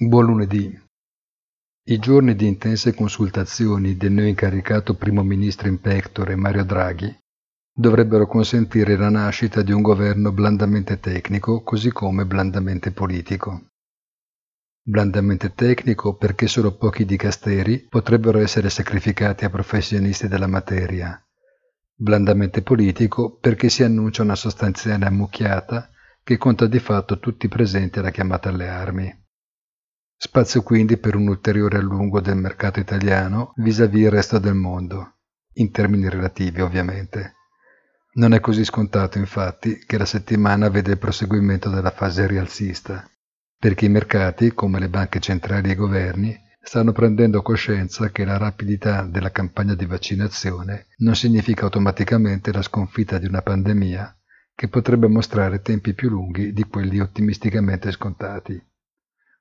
Buon lunedì. I giorni di intense consultazioni del neo incaricato primo ministro in pectore Mario Draghi dovrebbero consentire la nascita di un governo blandamente tecnico così come blandamente politico. Blandamente tecnico perché solo pochi dicasteri potrebbero essere sacrificati a professionisti della materia. Blandamente politico perché si annuncia una sostanziale ammucchiata che conta di fatto tutti presenti alla chiamata alle armi. Spazio quindi per un ulteriore allungo del mercato italiano vis-à-vis il resto del mondo, in termini relativi ovviamente. Non è così scontato infatti che la settimana vede il proseguimento della fase rialzista, perché i mercati, come le banche centrali e i governi, stanno prendendo coscienza che la rapidità della campagna di vaccinazione non significa automaticamente la sconfitta di una pandemia che potrebbe mostrare tempi più lunghi di quelli ottimisticamente scontati.